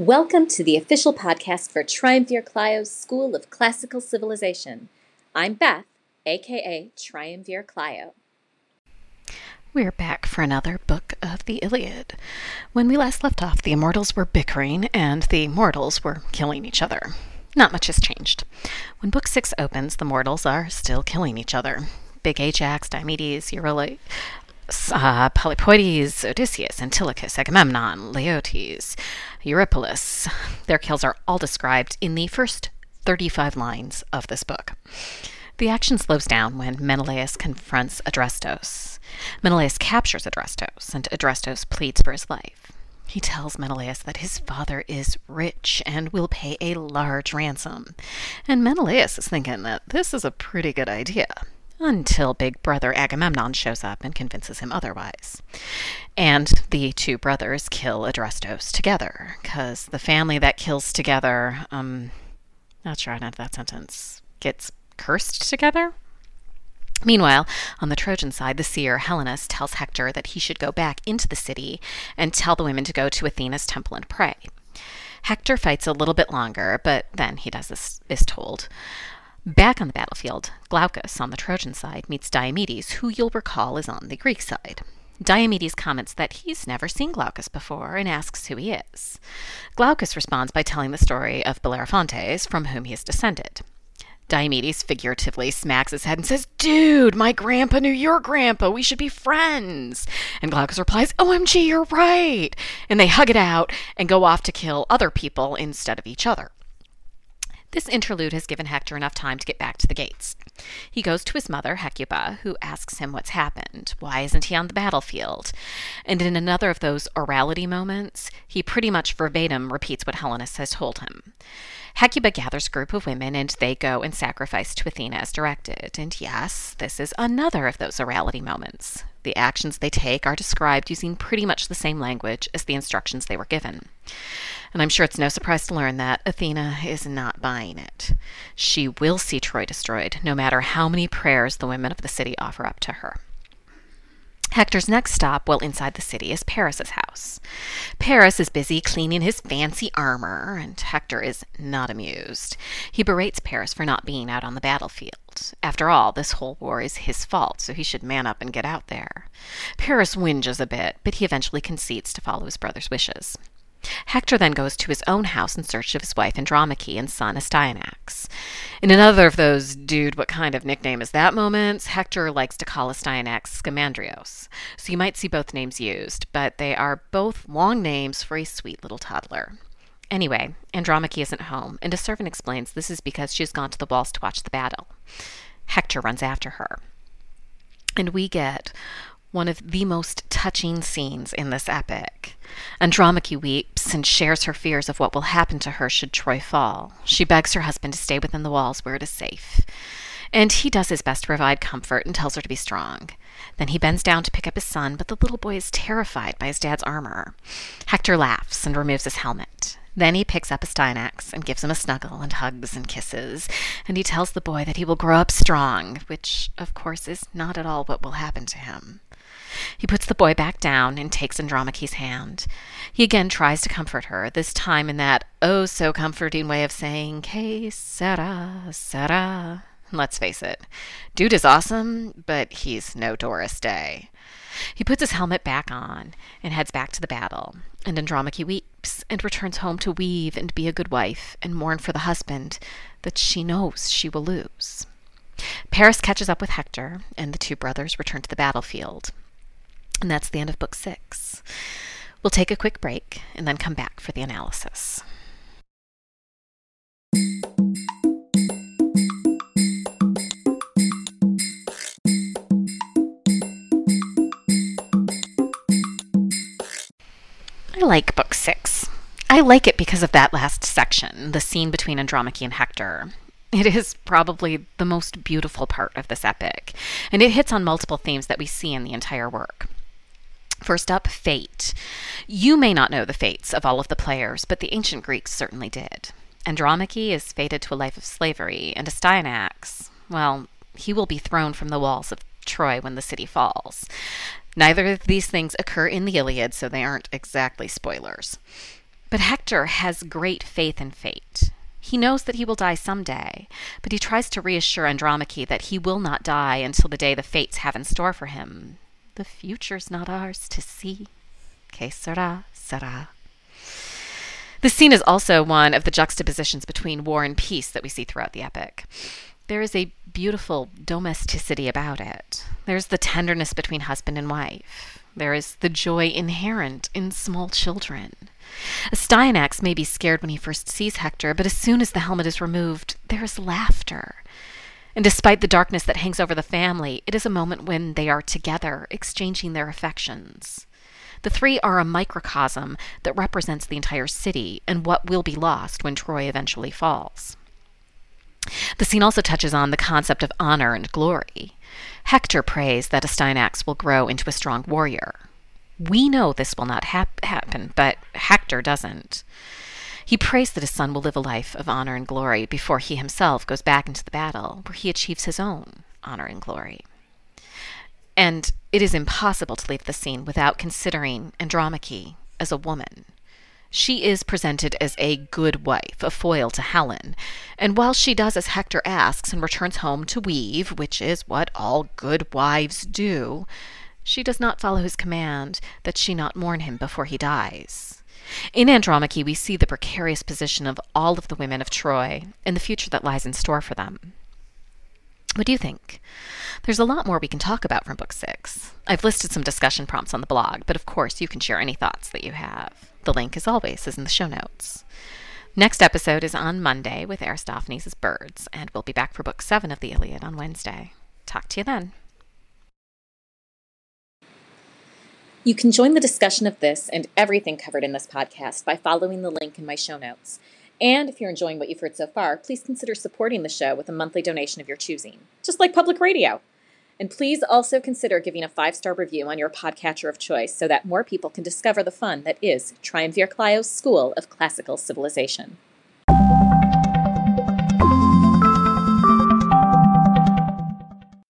Welcome to the official podcast for Triumvir Clio's School of Classical Civilization. I'm Beth, aka Triumvir Clio. We're back for another book of the Iliad. When we last left off, the immortals were bickering and the mortals were killing each other. Not much has changed. When Book 6 opens, the mortals are still killing each other. Big Ajax, Diomedes, Eurylochus, uh, Polypoetes, Odysseus, Antilochus, Agamemnon, Laertes, Eurypylus. Their kills are all described in the first 35 lines of this book. The action slows down when Menelaus confronts Adrastos. Menelaus captures Adrastos, and Adrastos pleads for his life. He tells Menelaus that his father is rich and will pay a large ransom. And Menelaus is thinking that this is a pretty good idea until big brother Agamemnon shows up and convinces him otherwise. And the two brothers kill Adrastos together, because the family that kills together, um, not sure I know that sentence, gets cursed together? Meanwhile, on the Trojan side, the seer Helenus tells Hector that he should go back into the city and tell the women to go to Athena's temple and pray. Hector fights a little bit longer, but then he does as is told. Back on the battlefield, Glaucus on the Trojan side meets Diomedes, who you'll recall is on the Greek side. Diomedes comments that he's never seen Glaucus before and asks who he is. Glaucus responds by telling the story of Bellerophontes, from whom he is descended. Diomedes figuratively smacks his head and says, Dude, my grandpa knew your grandpa. We should be friends. And Glaucus replies, OMG, you're right. And they hug it out and go off to kill other people instead of each other. This interlude has given Hector enough time to get back to the gates. He goes to his mother, Hecuba, who asks him what's happened. Why isn't he on the battlefield? And in another of those orality moments, he pretty much verbatim repeats what Helenus has told him. Hecuba gathers a group of women and they go and sacrifice to Athena as directed. And yes, this is another of those orality moments. The actions they take are described using pretty much the same language as the instructions they were given. And I'm sure it's no surprise to learn that Athena is not buying it. She will see Troy destroyed, no matter how many prayers the women of the city offer up to her. Hector's next stop while inside the city is Paris's house. Paris is busy cleaning his fancy armor, and Hector is not amused. He berates Paris for not being out on the battlefield. After all, this whole war is his fault, so he should man up and get out there. Paris whinges a bit, but he eventually concedes to follow his brother's wishes. Hector then goes to his own house in search of his wife Andromache and son Astyanax. In another of those, dude, what kind of nickname is that moments, Hector likes to call Astyanax Scamandrios. So you might see both names used, but they are both long names for a sweet little toddler. Anyway, Andromache isn't home, and a servant explains this is because she's gone to the walls to watch the battle. Hector runs after her. And we get one of the most touching scenes in this epic. Andromache weeps and shares her fears of what will happen to her should Troy fall. She begs her husband to stay within the walls where it is safe. And he does his best to provide comfort and tells her to be strong. Then he bends down to pick up his son, but the little boy is terrified by his dad's armor. Hector laughs and removes his helmet. Then he picks up Astyanax and gives him a snuggle and hugs and kisses, and he tells the boy that he will grow up strong, which, of course, is not at all what will happen to him. He puts the boy back down and takes Andromache's hand. He again tries to comfort her, this time in that oh so comforting way of saying, Que sera, sera. Let's face it, dude is awesome, but he's no Doris Day. He puts his helmet back on and heads back to the battle. And Andromache weeps and returns home to weave and be a good wife and mourn for the husband that she knows she will lose. Paris catches up with Hector, and the two brothers return to the battlefield. And that's the end of book six. We'll take a quick break and then come back for the analysis. Like book six. I like it because of that last section, the scene between Andromache and Hector. It is probably the most beautiful part of this epic, and it hits on multiple themes that we see in the entire work. First up, fate. You may not know the fates of all of the players, but the ancient Greeks certainly did. Andromache is fated to a life of slavery, and Astyanax, well, he will be thrown from the walls of Troy when the city falls. Neither of these things occur in the Iliad, so they aren't exactly spoilers. But Hector has great faith in fate. He knows that he will die someday, but he tries to reassure Andromache that he will not die until the day the fates have in store for him. The future's not ours to see. Que sera, sera. The scene is also one of the juxtapositions between war and peace that we see throughout the epic. There is a beautiful domesticity about it. There's the tenderness between husband and wife. There is the joy inherent in small children. Astyanax may be scared when he first sees Hector, but as soon as the helmet is removed, there is laughter. And despite the darkness that hangs over the family, it is a moment when they are together, exchanging their affections. The three are a microcosm that represents the entire city and what will be lost when Troy eventually falls. The scene also touches on the concept of honor and glory. Hector prays that Astyanax will grow into a strong warrior. We know this will not hap- happen, but Hector doesn't. He prays that his son will live a life of honor and glory before he himself goes back into the battle, where he achieves his own honor and glory. And it is impossible to leave the scene without considering Andromache as a woman. She is presented as a good wife, a foil to Helen, and while she does as Hector asks and returns home to weave, which is what all good wives do, she does not follow his command that she not mourn him before he dies. In Andromache, we see the precarious position of all of the women of Troy and the future that lies in store for them. What do you think? There's a lot more we can talk about from Book 6. I've listed some discussion prompts on the blog, but of course you can share any thoughts that you have. The link, as always, is in the show notes. Next episode is on Monday with Aristophanes' Birds, and we'll be back for Book 7 of the Iliad on Wednesday. Talk to you then. You can join the discussion of this and everything covered in this podcast by following the link in my show notes. And if you're enjoying what you've heard so far, please consider supporting the show with a monthly donation of your choosing, just like public radio. And please also consider giving a five star review on your podcatcher of choice so that more people can discover the fun that is Triumvir Clio's School of Classical Civilization.